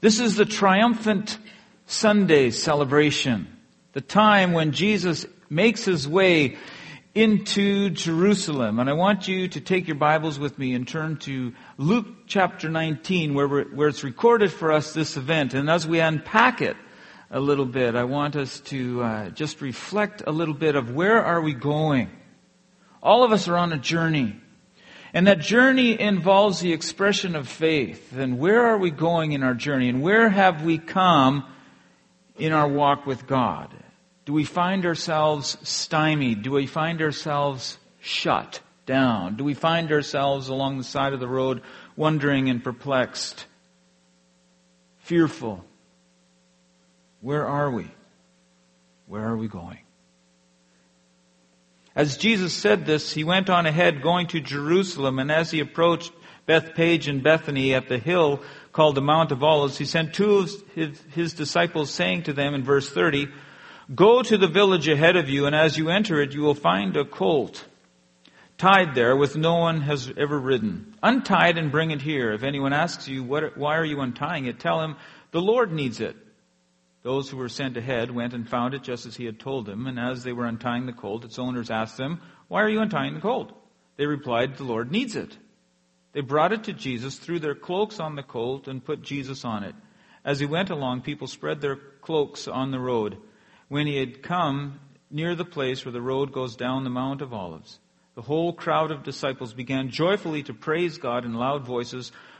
This is the triumphant Sunday celebration, the time when Jesus makes his way into Jerusalem. And I want you to take your Bibles with me and turn to Luke chapter 19 where, where it's recorded for us this event. And as we unpack it a little bit, I want us to uh, just reflect a little bit of where are we going? All of us are on a journey. And that journey involves the expression of faith. And where are we going in our journey? And where have we come in our walk with God? Do we find ourselves stymied? Do we find ourselves shut down? Do we find ourselves along the side of the road wondering and perplexed, fearful? Where are we? Where are we going? As Jesus said this, he went on ahead going to Jerusalem, and as he approached Bethphage and Bethany at the hill called the Mount of Olives, he sent two of his, his disciples saying to them in verse 30, Go to the village ahead of you, and as you enter it, you will find a colt tied there with no one has ever ridden. Untie it and bring it here. If anyone asks you, what, why are you untying it? Tell him, the Lord needs it. Those who were sent ahead went and found it just as he had told them, and as they were untying the colt, its owners asked them, why are you untying the colt? They replied, the Lord needs it. They brought it to Jesus, threw their cloaks on the colt, and put Jesus on it. As he went along, people spread their cloaks on the road. When he had come near the place where the road goes down the Mount of Olives, the whole crowd of disciples began joyfully to praise God in loud voices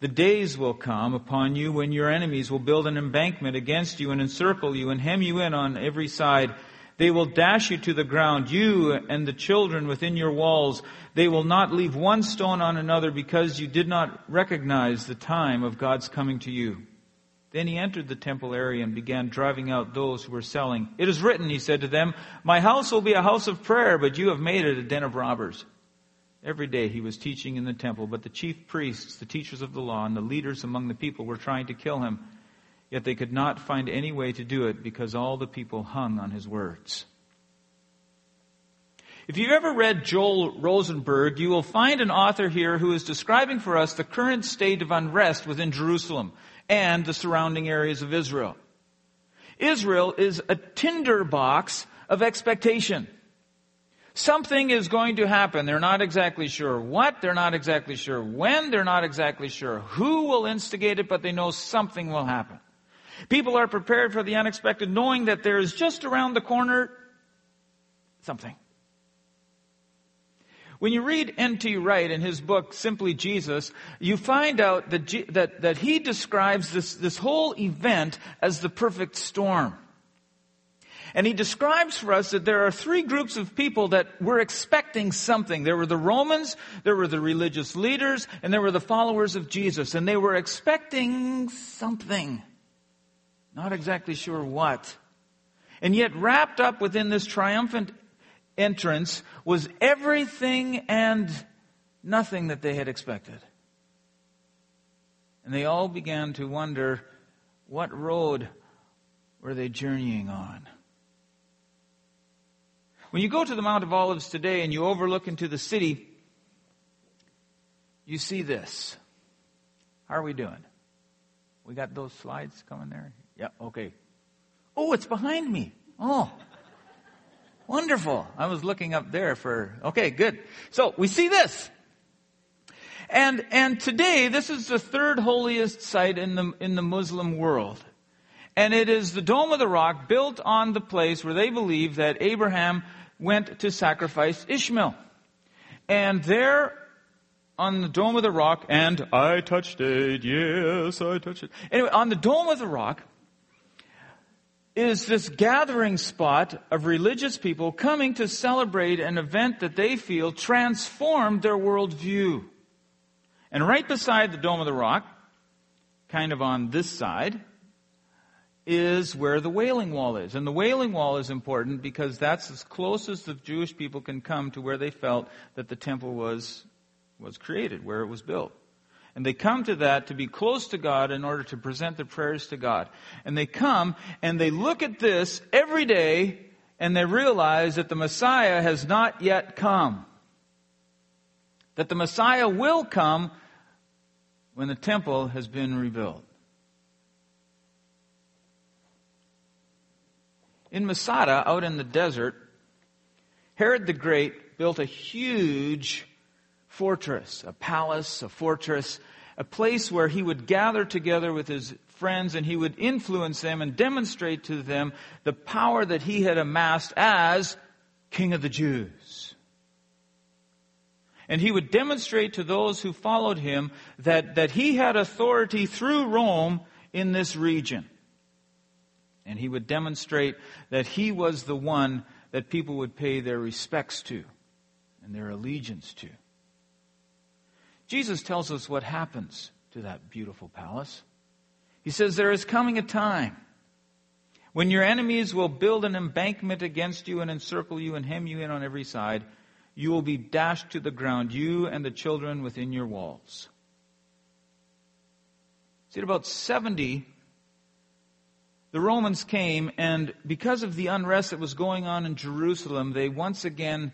The days will come upon you when your enemies will build an embankment against you and encircle you and hem you in on every side. They will dash you to the ground, you and the children within your walls. They will not leave one stone on another because you did not recognize the time of God's coming to you. Then he entered the temple area and began driving out those who were selling. It is written, he said to them, My house will be a house of prayer, but you have made it a den of robbers. Every day he was teaching in the temple, but the chief priests, the teachers of the law, and the leaders among the people were trying to kill him. Yet they could not find any way to do it because all the people hung on his words. If you've ever read Joel Rosenberg, you will find an author here who is describing for us the current state of unrest within Jerusalem and the surrounding areas of Israel. Israel is a tinderbox of expectation. Something is going to happen. They're not exactly sure what, they're not exactly sure when, they're not exactly sure who will instigate it, but they know something will happen. People are prepared for the unexpected, knowing that there is just around the corner something. When you read N.T. Wright in his book, Simply Jesus, you find out that, that, that he describes this, this whole event as the perfect storm. And he describes for us that there are three groups of people that were expecting something. There were the Romans, there were the religious leaders, and there were the followers of Jesus. And they were expecting something. Not exactly sure what. And yet wrapped up within this triumphant entrance was everything and nothing that they had expected. And they all began to wonder what road were they journeying on? When you go to the Mount of Olives today and you overlook into the city, you see this. How are we doing? We got those slides coming there? Yeah, okay. Oh, it's behind me. Oh. Wonderful. I was looking up there for, okay, good. So we see this. And, and today, this is the third holiest site in the, in the Muslim world. And it is the Dome of the Rock built on the place where they believe that Abraham went to sacrifice Ishmael. And there on the Dome of the Rock, and I touched it, yes, I touched it. Anyway, on the Dome of the Rock, is this gathering spot of religious people coming to celebrate an event that they feel transformed their worldview. And right beside the Dome of the Rock, kind of on this side, is where the Wailing Wall is. And the Wailing Wall is important because that's as close as the Jewish people can come to where they felt that the temple was, was created, where it was built. And they come to that to be close to God in order to present their prayers to God. And they come and they look at this every day and they realize that the Messiah has not yet come. That the Messiah will come when the temple has been rebuilt. In Masada, out in the desert, Herod the Great built a huge fortress, a palace, a fortress, a place where he would gather together with his friends and he would influence them and demonstrate to them the power that he had amassed as King of the Jews. And he would demonstrate to those who followed him that, that he had authority through Rome in this region. And he would demonstrate that he was the one that people would pay their respects to and their allegiance to. Jesus tells us what happens to that beautiful palace. He says, There is coming a time when your enemies will build an embankment against you and encircle you and hem you in on every side. You will be dashed to the ground, you and the children within your walls. See, at about 70, the Romans came, and because of the unrest that was going on in Jerusalem, they once again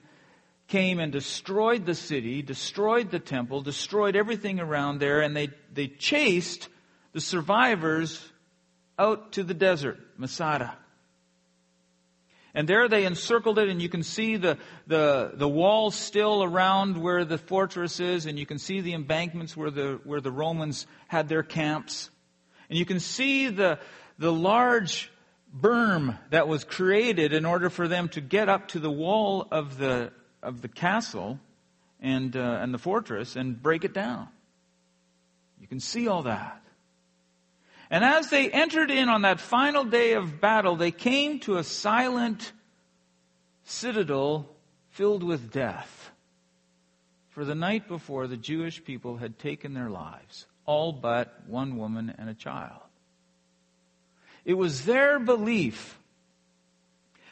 came and destroyed the city, destroyed the temple, destroyed everything around there, and they, they chased the survivors out to the desert, Masada. And there they encircled it, and you can see the, the, the walls still around where the fortress is, and you can see the embankments where the, where the Romans had their camps. And you can see the, the large berm that was created in order for them to get up to the wall of the, of the castle and, uh, and the fortress and break it down. You can see all that. And as they entered in on that final day of battle, they came to a silent citadel filled with death. For the night before, the Jewish people had taken their lives, all but one woman and a child. It was their belief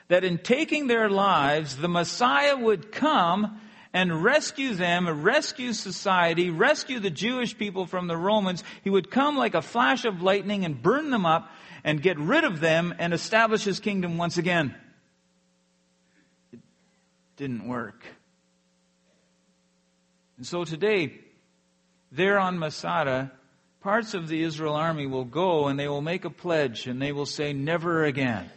that in taking their lives, the Messiah would come and rescue them, rescue society, rescue the Jewish people from the Romans. He would come like a flash of lightning and burn them up and get rid of them and establish his kingdom once again. It didn't work. And so today, there on Masada, parts of the Israel army will go and they will make a pledge and they will say, never again.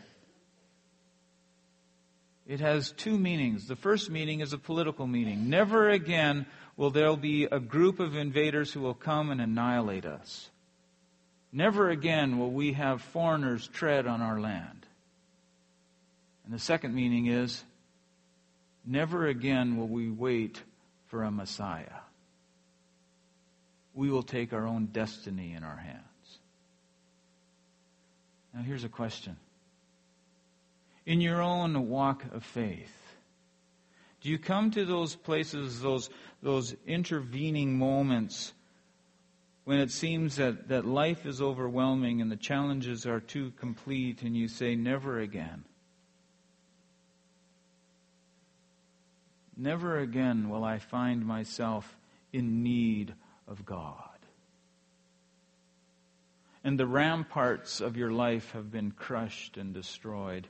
It has two meanings. The first meaning is a political meaning. Never again will there be a group of invaders who will come and annihilate us. Never again will we have foreigners tread on our land. And the second meaning is, never again will we wait for a Messiah we will take our own destiny in our hands. Now, here's a question. In your own walk of faith, do you come to those places, those, those intervening moments when it seems that, that life is overwhelming and the challenges are too complete and you say, never again? Never again will I find myself in need of God. And the ramparts of your life have been crushed and destroyed.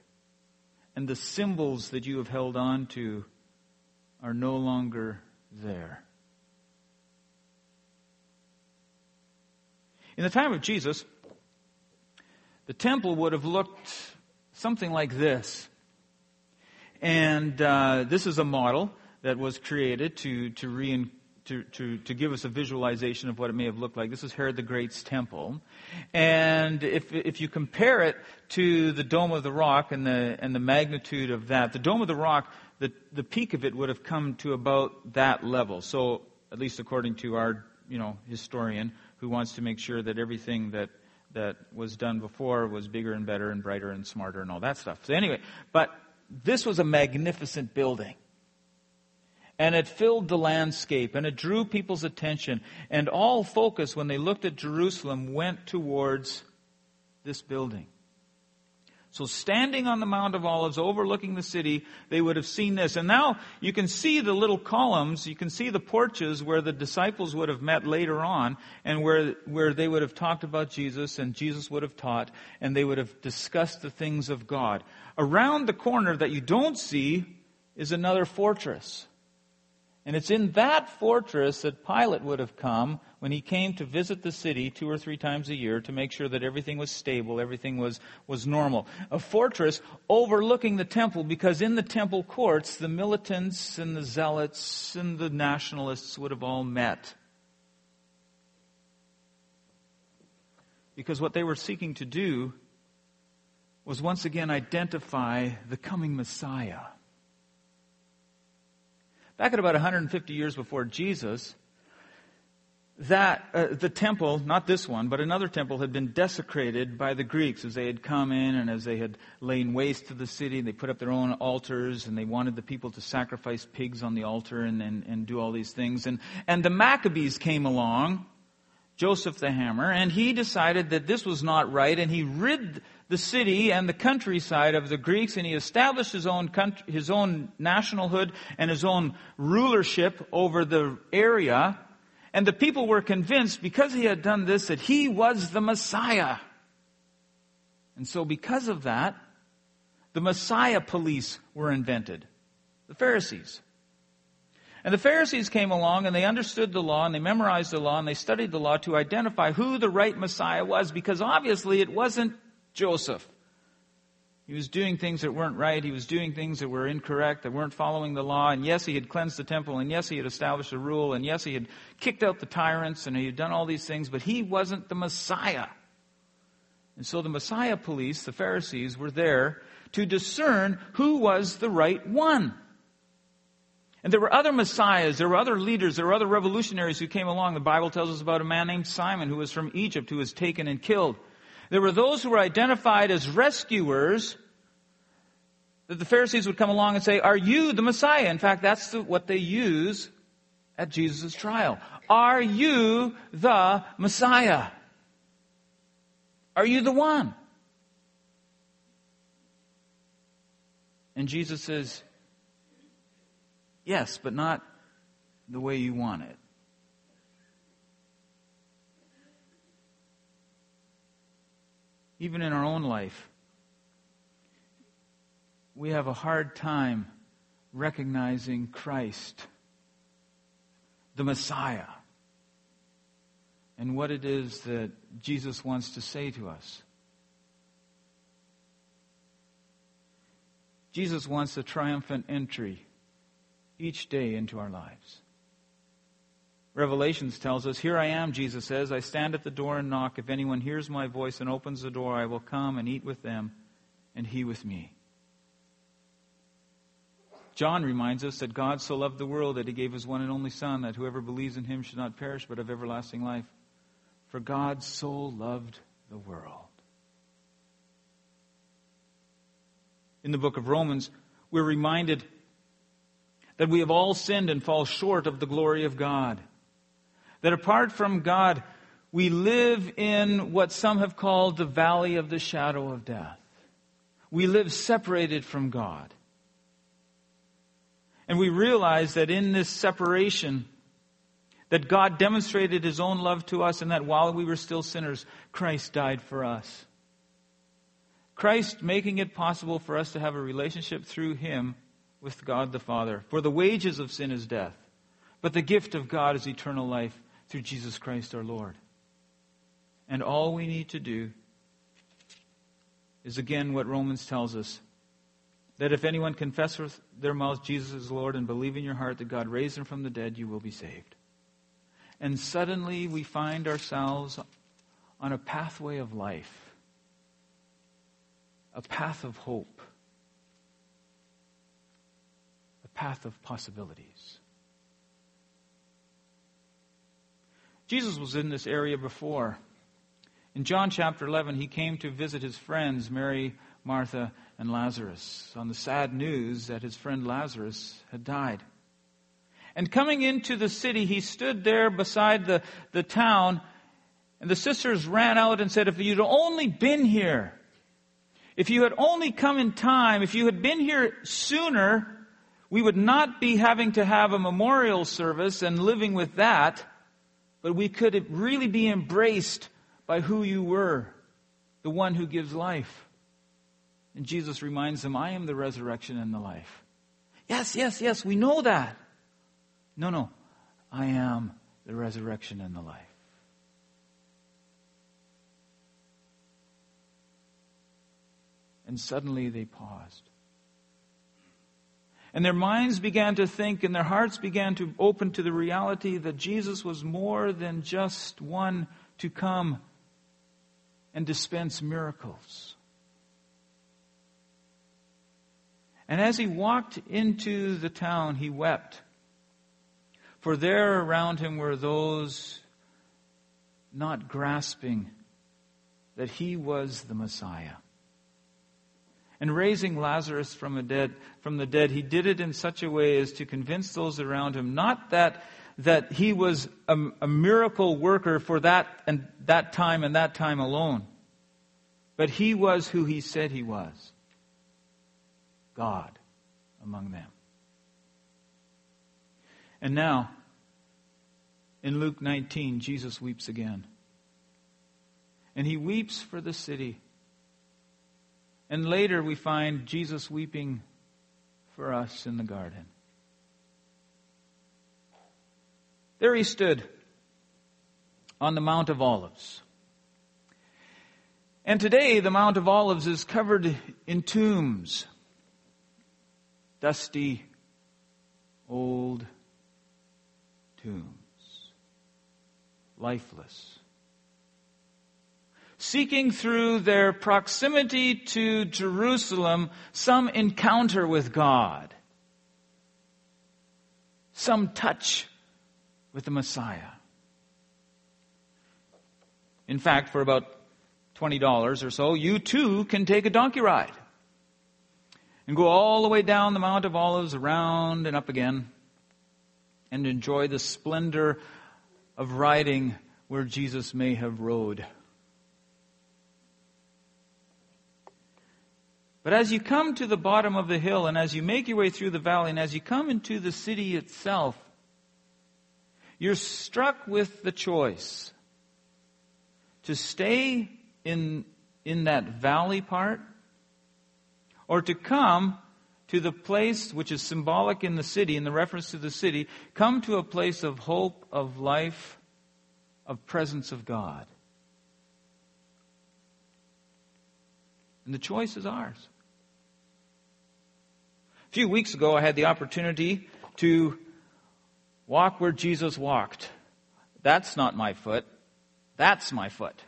And the symbols that you have held on to are no longer there. In the time of Jesus, the temple would have looked something like this. And uh, this is a model that was created to, to re- to, to, to give us a visualization of what it may have looked like. This is Herod the Great's temple. And if, if you compare it to the Dome of the Rock and the, and the magnitude of that, the Dome of the Rock, the, the peak of it would have come to about that level. So, at least according to our, you know, historian who wants to make sure that everything that, that was done before was bigger and better and brighter and smarter and all that stuff. So anyway, but this was a magnificent building and it filled the landscape and it drew people's attention. And all focus, when they looked at Jerusalem, went towards this building. So standing on the Mount of Olives overlooking the city, they would have seen this. And now you can see the little columns, you can see the porches where the disciples would have met later on and where, where they would have talked about Jesus and Jesus would have taught and they would have discussed the things of God. Around the corner that you don't see is another fortress. And it's in that fortress that Pilate would have come when he came to visit the city two or three times a year to make sure that everything was stable, everything was, was normal. A fortress overlooking the temple because in the temple courts, the militants and the zealots and the nationalists would have all met. Because what they were seeking to do was once again identify the coming Messiah. Back at about 150 years before Jesus, that uh, the temple, not this one, but another temple had been desecrated by the Greeks as they had come in and as they had lain waste to the city. They put up their own altars and they wanted the people to sacrifice pigs on the altar and, and, and do all these things. And, and the Maccabees came along, Joseph the Hammer, and he decided that this was not right and he rid the city and the countryside of the Greeks and he established his own country, his own nationalhood and his own rulership over the area and the people were convinced because he had done this that he was the Messiah. And so because of that, the Messiah police were invented. The Pharisees. And the Pharisees came along and they understood the law and they memorized the law and they studied the law to identify who the right Messiah was because obviously it wasn't Joseph. He was doing things that weren't right. He was doing things that were incorrect, that weren't following the law. And yes, he had cleansed the temple. And yes, he had established a rule. And yes, he had kicked out the tyrants. And he had done all these things. But he wasn't the Messiah. And so the Messiah police, the Pharisees, were there to discern who was the right one. And there were other messiahs, there were other leaders, there were other revolutionaries who came along. The Bible tells us about a man named Simon who was from Egypt who was taken and killed. There were those who were identified as rescuers that the Pharisees would come along and say, Are you the Messiah? In fact, that's the, what they use at Jesus' trial. Are you the Messiah? Are you the one? And Jesus says, Yes, but not the way you want it. Even in our own life, we have a hard time recognizing Christ, the Messiah, and what it is that Jesus wants to say to us. Jesus wants a triumphant entry each day into our lives. Revelations tells us, Here I am, Jesus says, I stand at the door and knock. If anyone hears my voice and opens the door, I will come and eat with them, and he with me. John reminds us that God so loved the world that he gave his one and only Son, that whoever believes in him should not perish but have everlasting life. For God so loved the world. In the book of Romans, we're reminded that we have all sinned and fall short of the glory of God. That apart from God, we live in what some have called the valley of the shadow of death. We live separated from God. And we realize that in this separation, that God demonstrated his own love to us and that while we were still sinners, Christ died for us. Christ making it possible for us to have a relationship through him with God the Father. For the wages of sin is death, but the gift of God is eternal life through Jesus Christ our Lord. And all we need to do is again what Romans tells us that if anyone confesses with their mouth Jesus is Lord and believe in your heart that God raised him from the dead, you will be saved. And suddenly we find ourselves on a pathway of life, a path of hope, a path of possibilities. Jesus was in this area before. In John chapter 11, he came to visit his friends, Mary, Martha, and Lazarus, on the sad news that his friend Lazarus had died. And coming into the city, he stood there beside the, the town, and the sisters ran out and said, If you'd only been here, If you had only come in time, if you had been here sooner, we would not be having to have a memorial service and living with that, but we could really be embraced by who you were, the one who gives life. And Jesus reminds them, I am the resurrection and the life. Yes, yes, yes, we know that. No, no, I am the resurrection and the life. And suddenly they paused. And their minds began to think and their hearts began to open to the reality that Jesus was more than just one to come and dispense miracles. And as he walked into the town, he wept. For there around him were those not grasping that he was the Messiah. And raising Lazarus from, dead, from the dead, he did it in such a way as to convince those around him not that, that he was a, a miracle worker for that and that time and that time alone, but he was who he said he was God among them. And now, in Luke 19, Jesus weeps again. And he weeps for the city and later we find Jesus weeping for us in the garden. There he stood on the Mount of Olives. And today the Mount of Olives is covered in tombs. Dusty, old tombs. Lifeless seeking through their proximity to Jerusalem some encounter with God, some touch with the Messiah. In fact, for about $20 or so, you too can take a donkey ride and go all the way down the Mount of Olives, around and up again, and enjoy the splendor of riding where Jesus may have rode. But as you come to the bottom of the hill and as you make your way through the valley and as you come into the city itself, you're struck with the choice to stay in, in that valley part or to come to the place which is symbolic in the city, in the reference to the city, come to a place of hope, of life, of presence of God. And the choice is ours few weeks ago, I had the opportunity to walk where Jesus walked. That's not my foot. That's my foot.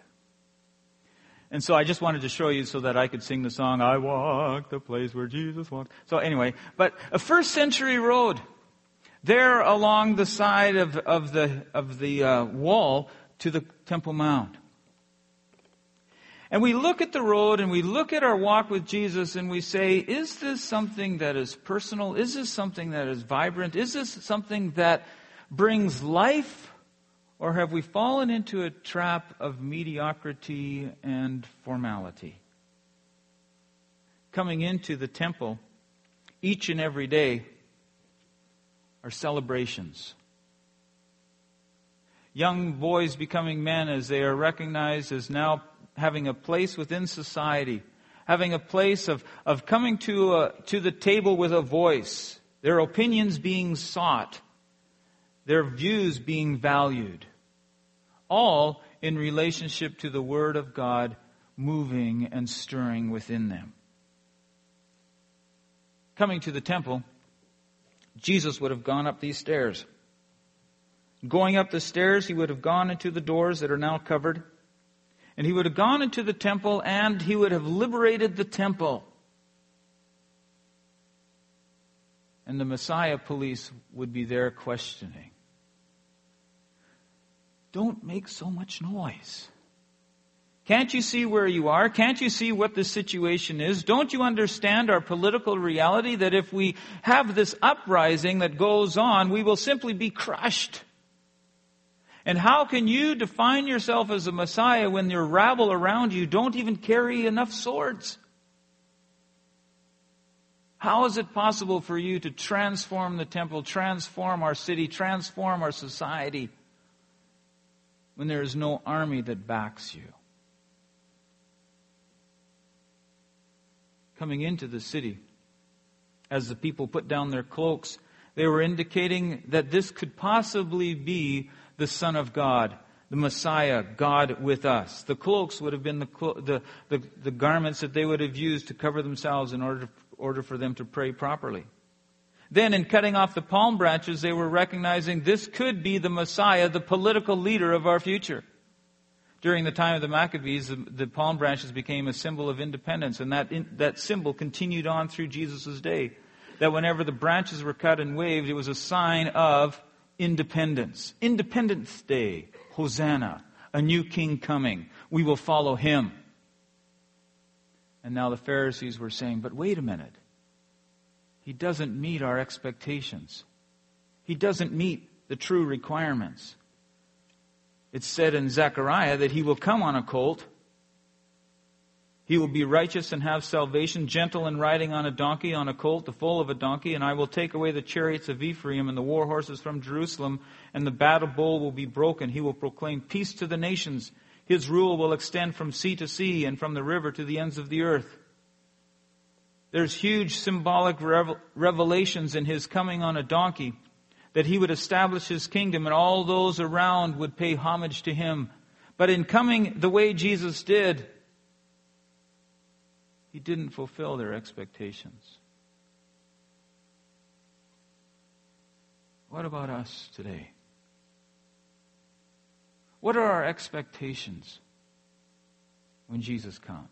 And so I just wanted to show you so that I could sing the song, I walk the place where Jesus walked. So anyway, but a first century road. There along the side of, of the, of the uh, wall to the Temple Mount. And we look at the road and we look at our walk with Jesus and we say, is this something that is personal? Is this something that is vibrant? Is this something that brings life? Or have we fallen into a trap of mediocrity and formality? Coming into the temple each and every day are celebrations. Young boys becoming men as they are recognized as now having a place within society, having a place of, of coming to, a, to the table with a voice, their opinions being sought, their views being valued, all in relationship to the Word of God moving and stirring within them. Coming to the temple, Jesus would have gone up these stairs. Going up the stairs, he would have gone into the doors that are now covered. And he would have gone into the temple and he would have liberated the temple. And the Messiah police would be there questioning. Don't make so much noise. Can't you see where you are? Can't you see what the situation is? Don't you understand our political reality that if we have this uprising that goes on, we will simply be crushed? And how can you define yourself as a Messiah when your rabble around you don't even carry enough swords? How is it possible for you to transform the temple, transform our city, transform our society when there is no army that backs you? Coming into the city, as the people put down their cloaks, they were indicating that this could possibly be the Son of God, the Messiah, God with us. The cloaks would have been the, the, the, the garments that they would have used to cover themselves in order, order for them to pray properly. Then, in cutting off the palm branches, they were recognizing this could be the Messiah, the political leader of our future. During the time of the Maccabees, the, the palm branches became a symbol of independence, and that, in, that symbol continued on through Jesus' day. That whenever the branches were cut and waved, it was a sign of independence. Independence Day, Hosanna, a new king coming. We will follow him. And now the Pharisees were saying, but wait a minute. He doesn't meet our expectations. He doesn't meet the true requirements. It's said in Zechariah that he will come on a colt he will be righteous and have salvation, gentle and riding on a donkey, on a colt, the foal of a donkey, and I will take away the chariots of Ephraim and the war horses from Jerusalem, and the battle bowl will be broken. He will proclaim peace to the nations. His rule will extend from sea to sea and from the river to the ends of the earth. There's huge symbolic revelations in his coming on a donkey that he would establish his kingdom and all those around would pay homage to him. But in coming the way Jesus did, he didn't fulfill their expectations. What about us today? What are our expectations when Jesus comes?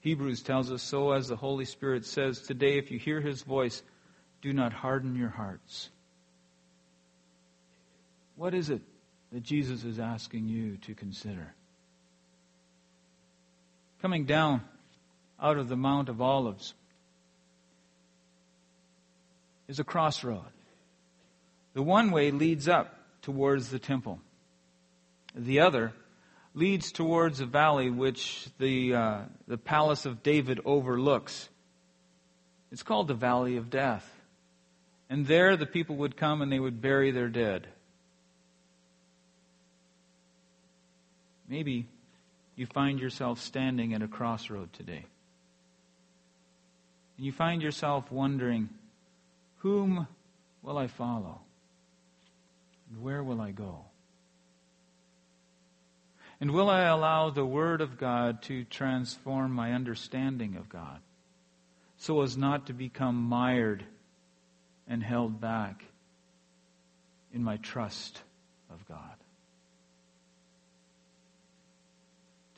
Hebrews tells us so, as the Holy Spirit says, Today, if you hear his voice, do not harden your hearts. What is it that Jesus is asking you to consider? Coming down out of the Mount of Olives is a crossroad. The one way leads up towards the temple. The other leads towards a valley which the, uh, the palace of David overlooks. It's called the Valley of Death. And there the people would come and they would bury their dead. Maybe you find yourself standing at a crossroad today. And you find yourself wondering, whom will I follow? And where will I go? And will I allow the Word of God to transform my understanding of God so as not to become mired and held back in my trust of God?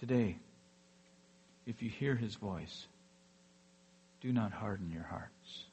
Today, if you hear his voice, do not harden your hearts.